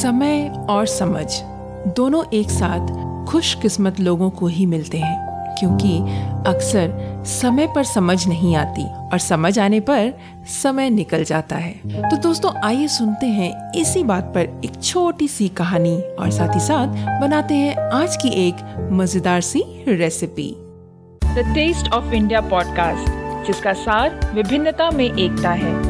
समय और समझ, दोनों एक साथ खुशकिस्मत लोगों को ही मिलते हैं, क्योंकि अक्सर समय पर समझ नहीं आती और समझ आने पर समय निकल जाता है। तो दोस्तों, आइए सुनते हैं इसी बात पर एक छोटी सी कहानी और साथ ही साथ बनाते हैं आज की एक मज़ेदार सी recipe the taste of India podcast जिसका सार विभिन्नता में एकता है।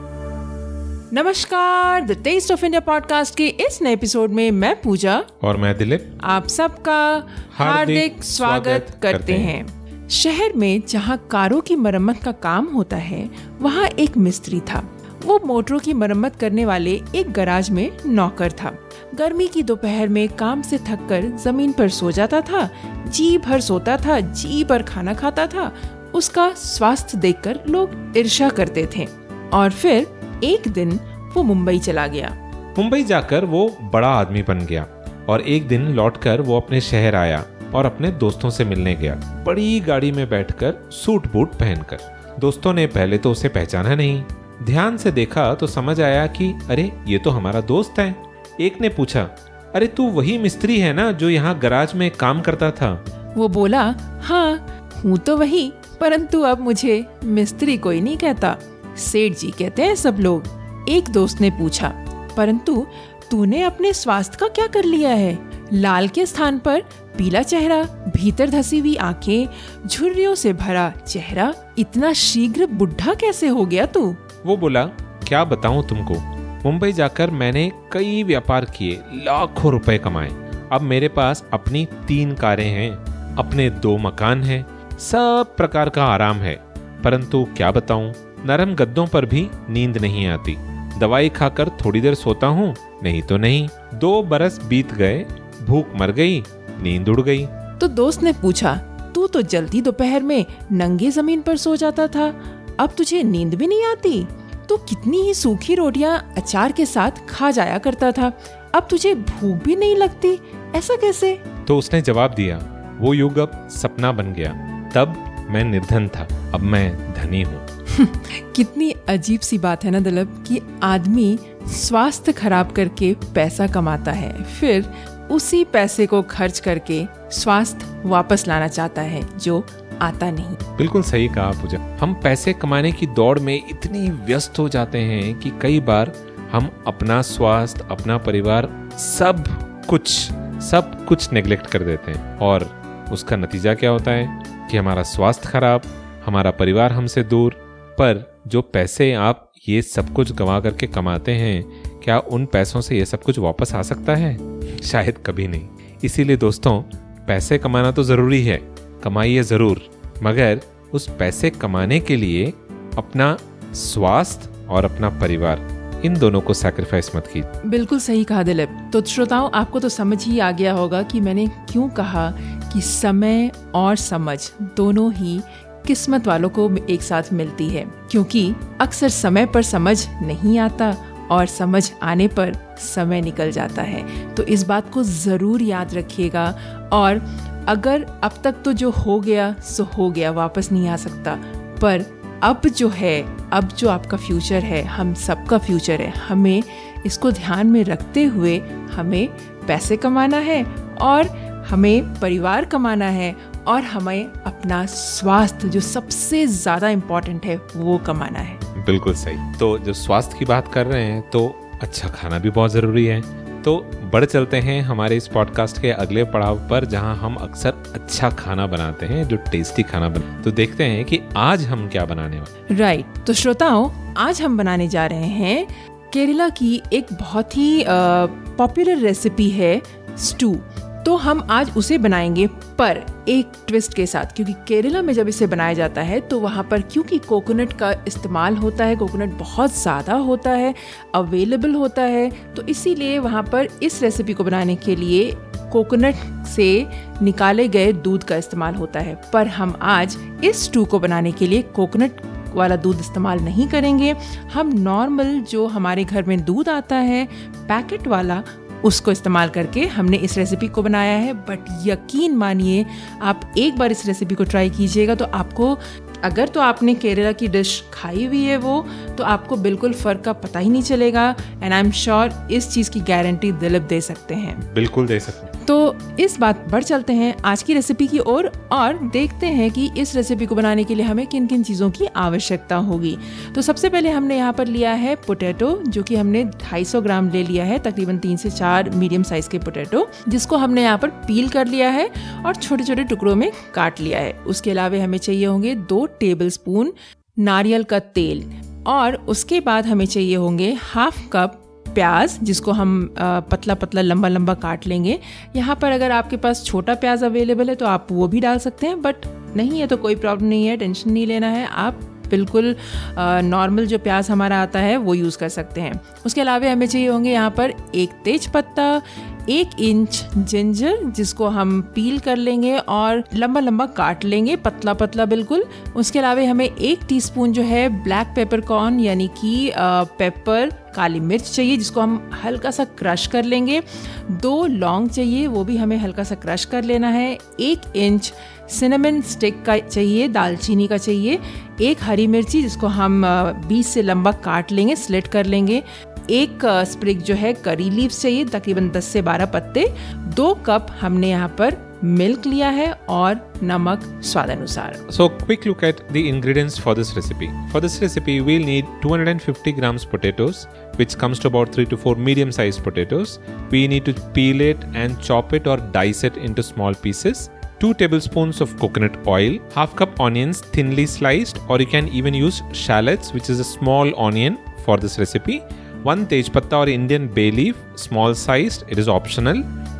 नमस्कार the taste of India podcast के इस नए एपिसोड में मैं पूजा। और मैं दिलीप। आप सबका हार्दिक स्वागत करते हैं। शहर में जहाँ कारों की मरम्मत का काम होता है वहाँ एक मिस्त्री था। वो मोटरों की मरम्मत करने वाले एक गराज में नौकर था। गर्मी की दोपहर में काम से थककर ज़मीन पर सो जाता था जी भर सोता था जी भर खाना खाता था उसका स्वास्थ्य देखकर लोग ईर्षा करते थे। और फिर एक दिन वो मुंबई चला गया। मुंबई जाकर वो बड़ा आदमी बन गया और एक दिन लौटकर वो अपने शहर आया और अपने दोस्तों से मिलने गया। बड़ी गाड़ी में बैठकर सूट बूट पहनकर। दोस्तों ने पहले तो उसे पहचाना नहीं। ध्यान से देखा तो समझ आया कि अरे ये तो हमारा दोस्त है। एक ने पूछा अरे तू वही मिस्त्री है ना जो यहाँ गराज में काम करता था? वो बोला हाँ हूँ तो वही परंतु अब मुझे मिस्त्री कोई नहीं कहता। सेठ जी कहते हैं, सब लोग, एक दोस्त ने पूछा, परंतु तूने अपने स्वास्थ्य का क्या कर लिया है? लाल के स्थान पर पीला चेहरा, भीतर धसी हुई आँखें, झुर्रियों से भरा चेहरा, इतना शीघ्र बुढ़ा कैसे हो गया तू? वो बोला, क्या बताऊँ तुमको? मुंबई जाकर मैंने कई व्यापार किए, लाखों रुपए कमाए। अब मेरे पास अपनी तीन कारें हैं, अपने दो मकान हैं, सब प्रकार का आराम है। परंतु क्या बताऊँ? नरम गद्दों पर भी नींद नहीं आती। दवाई खाकर थोड़ी देर सोता हूँ नहीं तो नहीं। दो बरस बीत गए भूख मर गई नींद उड़ गई। तो दोस्त ने पूछा तू तो जल्दी दोपहर में नंगे ज़मीन पर सो जाता था। अब तुझे नींद भी नहीं आती? तो कितनी ही सूखी रोटियाँ अचार के साथ खा जाया करता था। अब तुझे भूख भी नहीं लगती? ऐसा कैसे? तो उसने जवाब दिया वो युग अब सपना बन गया। तब मैं निर्धन था अब मैं धनी हूँ। कितनी अजीब सी बात है ना दलब, कि आदमी स्वास्थ्य खराब करके पैसा कमाता है, फिर उसी पैसे को खर्च करके स्वास्थ्य वापस लाना चाहता है, जो आता नहीं। बिल्कुल सही कहा पूजा। हम पैसे कमाने की दौड़ में इतनी व्यस्त हो जाते हैं कि कई बार हम अपना स्वास्थ्य, अपना परिवार सब कुछ सब कुछ नेग्लेक्ट कर देते हैं। और उसका नतीजा क्या होता है? कि हमारा स्वास्थ्य खराब, हमारा परिवार हमसे दूर पर जो पैसे आप ये सब कुछ गंवा करके कमाते हैं, क्या उन पैसों से ये सब कुछ वापस आ सकता है? शायद कभी नहीं। इसीलिए दोस्तों, पैसे कमाना तो ज़रूरी है। कमाइए ज़रूर, मगर उस पैसे कमाने के लिए अपना स्वास्थ्य और अपना परिवार, इन दोनों को सैक्रिफाइस मत की बिल्कुल सही कहा दिलीप। तो श्रोताओं, आपको तो समझ ही आ गया होगा कि मैंने क्यों कहा कि समय और समझ दोनों ही किस्मत वालों को एक साथ मिलती है, क्योंकि अक्सर समय पर समझ नहीं आता और समझ आने पर समय निकल जाता है। तो इस बात को ज़रूर याद रखिएगा और अगर अब तक तो जो हो गया, सो हो गया, वापस नहीं आ सकता। पर अब जो है, अब जो आपका फ्यूचर है, हम सबका फ्यूचर है, हमें इसको ध्यान में रखते हुए हमें पैसे कमाना है और हमें परिवार कमाना है और हमें अपना स्वास्थ्य जो सबसे ज़्यादा इम्पोर्टेंट है वो कमाना है। बिल्कुल सही। तो जो स्वास्थ्य की बात कर रहे हैं तो अच्छा खाना भी बहुत ज़रूरी है। तो बढ़ चलते हैं हमारे इस पॉडकास्ट के अगले पड़ाव पर जहाँ हम अक्सर अच्छा खाना बनाते हैं जो टेस्टी खाना बना। तो देखते हैं कि आज हम क्या बनाने वाले राइट right. तो श्रोताओं आज हम बनाने जा रहे हैं केरला की एक बहुत ही पॉपुलर रेसिपी है स्टू तो हम आज उसे बनाएँगे पर एक ट्विस्ट के साथ, क्योंकि केरला में जब इसे बनाया जाता है तो वहाँ पर क्योंकि कोकोनट का इस्तेमाल होता है कोकोनट बहुत ज़्यादा होता है अवेलेबल होता है तो इसीलिए वहाँ पर इस रेसिपी को बनाने के लिए कोकोनट से निकाले गए दूध का इस्तेमाल होता है। पर हम आज इस स्टू को बनाने के लिए कोकोनट वाला दूध इस्तेमाल नहीं करेंगे। हम नॉर्मल जो हमारे घर में दूध आता है पैकेट वाला उसको इस्तेमाल करके हमने इस रेसिपी को बनाया है। बट यकीन मानिए, आप एक बार इस रेसिपी को ट्राई कीजिएगा तो आपको, अगर तो आपने केरला की डिश खाई हुई है वो तो आपको बिल्कुल फ़र्क का पता ही नहीं चलेगा। एंड आई एम श्योर इस चीज़ की गारंटी दिलीप दे सकते हैं। बिल्कुल दे सकते हैं। तो इस बात बढ़ चलते हैं आज की रेसिपी की ओर और, और देखते हैं कि इस रेसिपी को बनाने के लिए हमें किन किन चीज़ों की आवश्यकता होगी। तो सबसे पहले हमने यहाँ पर लिया है पोटैटो जो कि हमने 250 ग्राम ले लिया है तकरीबन तीन से चार मीडियम साइज़ के पोटैटो जिसको हमने यहाँ पर पील कर लिया है और छोटे छोटे टुकड़ों में काट लिया है। उसके अलावा हमें चाहिए होंगे दो टेबल स्पून नारियल का तेल और उसके बाद हमें चाहिए होंगे हाफ़ कप प्याज, जिसको हम पतला पतला लंबा लंबा काट लेंगे। यहाँ पर अगर आपके पास छोटा प्याज अवेलेबल है तो आप वो भी डाल सकते हैं, बट नहीं है तो कोई प्रॉब्लम नहीं है, टेंशन नहीं लेना है। आप बिल्कुल नॉर्मल जो प्याज हमारा आता है, वो यूज़ कर सकते हैं। उसके अलावा हमें चाहिए होंगे यहाँ पर एक तेज पत्ता, एक इंच जिंजर जिसको हम पील कर लेंगे और लंबा लंबा काट लेंगे पतला पतला बिल्कुल। उसके अलावा हमें एक टीस्पून जो है ब्लैक पेपर कॉर्न यानी कि पेपर काली मिर्च चाहिए, जिसको हम हल्का सा क्रश कर लेंगे। दो लौंग चाहिए, वो भी हमें हल्का सा क्रश कर लेना है। एक इंच सिनेमन स्टिक का चाहिए, दालचीनी का चाहिए, एक हरी मिर्ची जिसको हम बीस से लंबा काट लेंगे स्लिट कर लेंगे, एक स्प्रिग जो है करी लीव चाहिए, तकरीबन 10 से 12 पत्ते, दो कप हमने यहाँ पर मिल्क लिया है और नमक स्वाद अनुसार so quick look at the ingredients for this recipe for this recipe we will need 250 grams potatoes which comes to about 3 to 4 medium size potatoes we need to peel it and chop it और dice it into small pieces 2 tablespoons of coconut oil, half cup onions thinly sliced or you can even use shallots which is a small onion for this recipe 1 tejpatta or Indian bay leaf, small sized, it is optional.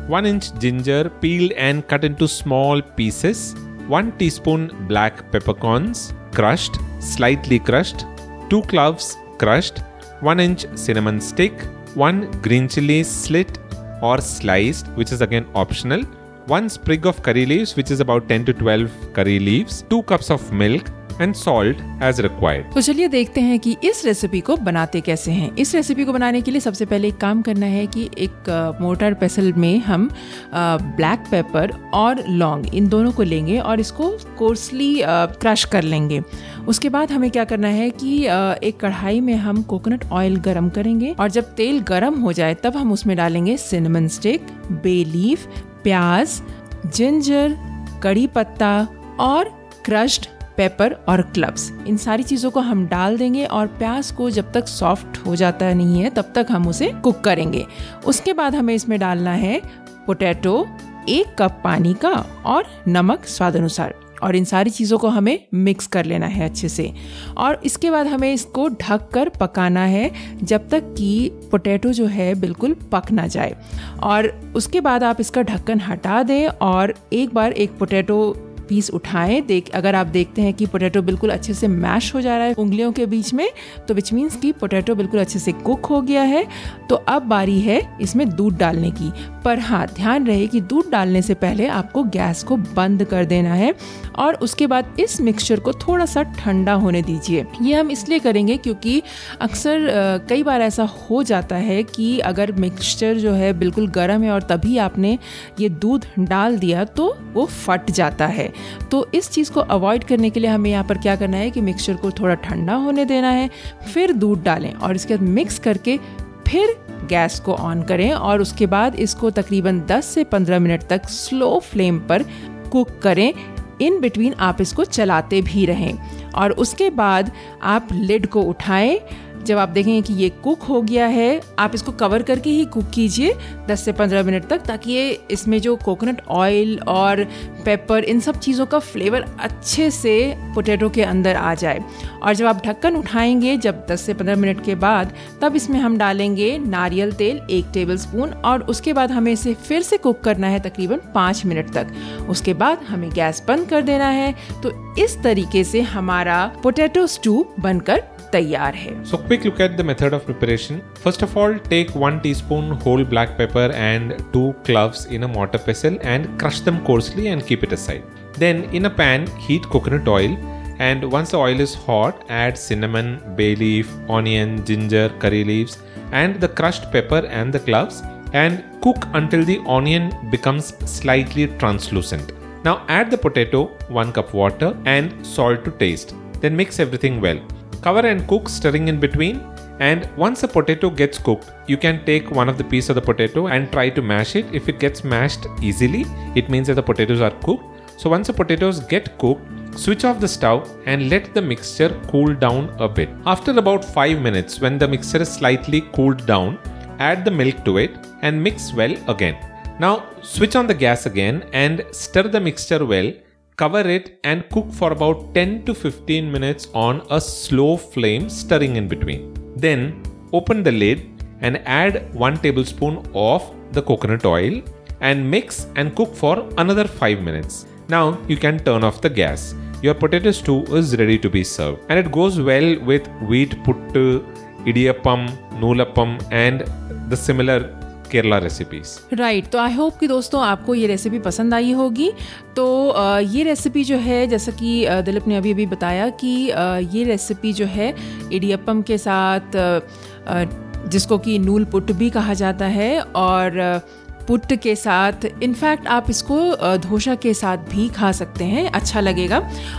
1 inch ginger peeled and cut into small pieces. 1 teaspoon black peppercorns, crushed, slightly crushed. 2 cloves crushed. 1 inch cinnamon stick. 1 green chili slit or sliced, which is again optional. 1 sprig of curry leaves, which is about 10 to 12 curry leaves. 2 cups of milk. And salt as required तो चलिए देखते हैं कि इस recipe को बनाते कैसे हैं इस रेसिपी को बनाने के लिए सबसे पहले एक काम करना है कि एक मोटर पेसल में हम ब्लैक पेपर और लौंग इन दोनों को लेंगे और इसको कोर्सली क्रश कर लेंगे उसके बाद हमें क्या करना है कि एक कढ़ाई में हम कोकोनट ऑयल गरम करेंगे और जब तेल गरम हो जाए तब हम उसमें डालेंगे सिनेमन स्टिक बे लीफ प्याज जिंजर कड़ी पत्ता और क्रश्ड पेपर और क्लब्स इन सारी चीज़ों को हम डाल देंगे और प्याज को जब तक सॉफ्ट हो जाता नहीं है, तब तक हम उसे कुक करेंगे। उसके बाद हमें इसमें डालना है पोटैटो एक कप पानी का और नमक स्वाद अनुसार। और इन सारी चीज़ों को हमें मिक्स कर लेना है अच्छे से। और इसके बाद हमें इसको ढक कर पकाना है, जब तक कि पोटैटो जो है बिल्कुल पक ना जाए। और उसके बाद आप इसका ढक्कन हटा दें और एक बार एक पोटैटो पीस उठाएँ। देख, अगर आप देखते हैं कि पोटैटो बिल्कुल अच्छे से मैश हो जा रहा है उंगलियों के बीच में तो विच मीन्स कि पोटैटो बिल्कुल अच्छे से कुक हो गया है। तो अब बारी है इसमें दूध डालने की। पर हाँ ध्यान रहे कि दूध डालने से पहले आपको गैस को बंद कर देना है और उसके बाद इस मिक्सचर को थोड़ा सा ठंडा होने दीजिए। ये हम इसलिए करेंगे क्योंकि अक्सर कई बार ऐसा हो जाता है कि अगर मिक्सचर जो है बिल्कुल गर्म है और तभी आपने ये दूध डाल दिया तो वो फट जाता है। तो इस चीज़ को अवॉइड करने के लिए हमें यहाँ पर क्या करना है कि मिक्सचर को थोड़ा ठंडा होने देना है, फिर दूध डालें और इसके बाद मिक्स करके फिर गैस को ऑन करें और उसके बाद इसको तकरीबन 10 से 15 मिनट तक स्लो फ्लेम पर कुक करें। इन बिटवीन आप इसको चलाते भी रहें और उसके बाद आप लिड को उठाएँ जब आप देखेंगे कि ये कुक हो गया है, आप इसको कवर करके ही कुक कीजिए 10 से 15 मिनट तक, ताकि ये इसमें जो कोकोनट ऑयल और पेपर इन सब चीज़ों का फ्लेवर अच्छे से पोटैटो के अंदर आ जाए। और जब आप ढक्कन उठाएँगे, जब 10 से 15 मिनट के बाद, तब इसमें हम डालेंगे नारियल तेल एक टेबल स्पून और उसके बाद हमें इसे फिर से कुक करना है तकरीबन पाँच मिनट तक। उसके बाद हमें गैस बंद कर देना है। तो इस तरीके से हमारा पोटैटो स्टू बनकर तैयार है So quick look at the method of preparation. First of all, take one teaspoon whole black pepper and two cloves in a mortar pestle and crush them coarsely and keep it aside. Then in a pan, heat coconut oil and once the oil is hot, add cinnamon, bay leaf, onion, ginger, curry leaves and the crushed pepper and the cloves and cook until the onion becomes slightly translucent. Now add the potato, 1 cup water and salt to taste. Then mix everything well. Cover and cook, stirring in between. And once a potato gets cooked, you can take one of the piece of the potato and try to mash it. If it gets mashed easily, it means that the potatoes are cooked. So once the potatoes get cooked, switch off the stove and let the mixture cool down a bit. After about 5 minutes, when the mixture is slightly cooled down, add the milk to it and mix well again. Now switch on the gas again and stir the mixture well cover it and cook for about 10 to 15 minutes on a slow flame, stirring in between. Then open the lid and add 1 tablespoon of the coconut oil and mix and cook for another 5 minutes. Now you can turn off the gas. Your potato stew is ready to be served and it goes well with wheat puttu, idiyappam, noolappam and the similar Kerala recipes right तो I hope कि दोस्तों आपको ये recipe पसंद आई होगी। तो ये recipe जो है, जैसा कि दिलीप ने अभी अभी बताया कि ये रेसिपी जो है, इडियप्पम के साथ जिसको कि नूल पुट भी कहा जाता है और पुट के साथ इनफैक्ट आप इसको धोशा के साथ भी खा सकते हैं अच्छा लगेगा।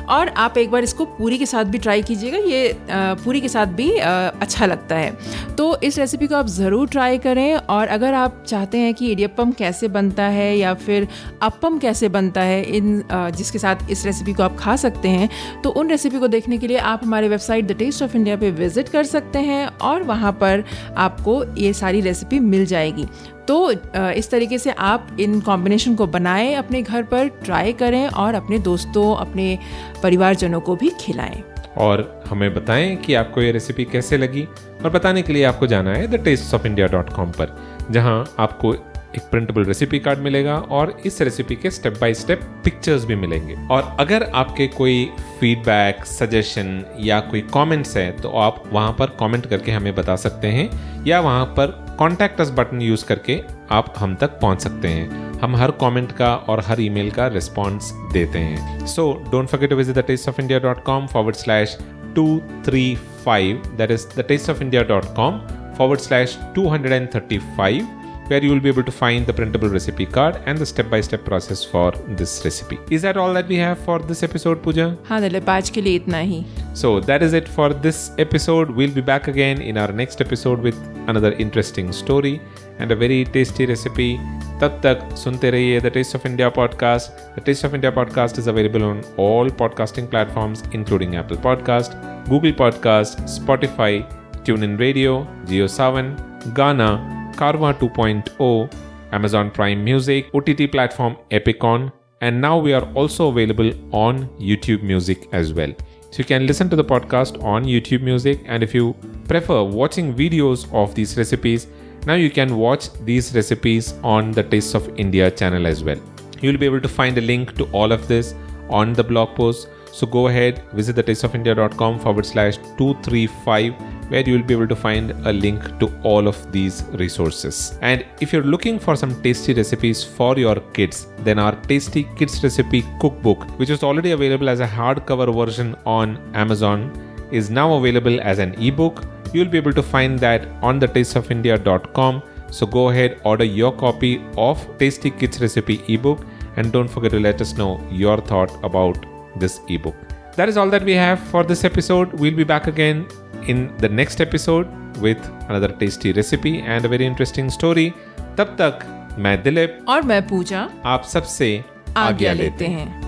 और आप एक बार इसको पूरी के साथ भी ट्राई कीजिएगा, ये पूरी के साथ भी अच्छा लगता है। तो इस रेसिपी को आप ज़रूर ट्राई करें, और अगर आप चाहते हैं कि इडियप्पम कैसे बनता है, या फिर अप्पम कैसे बनता है, इन जिसके साथ इस रेसिपी को आप खा सकते हैं तो उन रेसिपी को देखने के लिए आप हमारे website the taste of India पर विज़िट कर सकते हैं, और वहाँ पर आपको ये सारी रेसिपी मिल जाएगी। तो इस तरीके से आप इन कॉम्बिनेशन को बनाएँ, अपने घर पर ट्राई करें और अपने दोस्तों, अपने परिवारजनों को भी खिलाएँ। और हमें बताएँ कि आपको ये रेसिपी कैसे लगी और बताने के लिए आपको जाना है the taste of India dot com पर, जहाँ आपको एक प्रिंटेबल रेसिपी कार्ड मिलेगा और इस रेसिपी के स्टेप बाय स्टेप पिक्चर्स भी मिलेंगे। और अगर आपके कोई फीडबैक सजेशन या कोई कमेंट्स है तो आप वहाँ पर कमेंट करके हमें बता सकते हैं या वहाँ पर कॉन्टैक्ट अस बटन यूज़ करके आप हम तक पहुँच सकते हैं। हम हर कमेंट का और हर ईमेल का रिस्पॉन्स देते हैं। So don't forget to visit the taste of India dot com forward slash two three five that is the taste of India dot com forward slash 235 where you will be able to find the printable recipe card and the step by step process for this recipe. Is that all that we have for this episode, Pooja? हाँ दिलीप आज के लिए इतना ही So that is it for this episode. We'll be back again in our next episode with another interesting story and a very tasty recipe. तब तक सुनते रहिए the taste of India podcast the taste of India podcast is available on all podcasting platforms including Apple podcast Google podcast Spotify TuneIn radio JioSaavn Gaana Karma 2.0, Amazon Prime Music, OTT platform Epicon, and now we are also available on YouTube Music as well. So you can listen to the podcast on YouTube Music, and if you prefer watching videos of these recipes, now you can watch these recipes on the Tastes of India channel as well. You'll be able to find a link to all of this on the blog post. So go ahead, visit the tasteofindia.com forward slash 235 where you will be able to find a link to all of these resources. And if you're looking for some tasty recipes for your kids, then our Tasty Kids Recipe Cookbook, which is already available as a hardcover version on Amazon, is now available as an ebook. You'll be able to find that on thetasteofindia.com. So go ahead, order your copy of Tasty Kids Recipe ebook, and don't forget to let us know your thought about this ebook. That is all that we have for this episode. We'll be back again in the next episode with another tasty recipe and a very interesting story. तब तक मैं दिलीप और मैं पूजा आप सबसे आज्ञा लेते हैं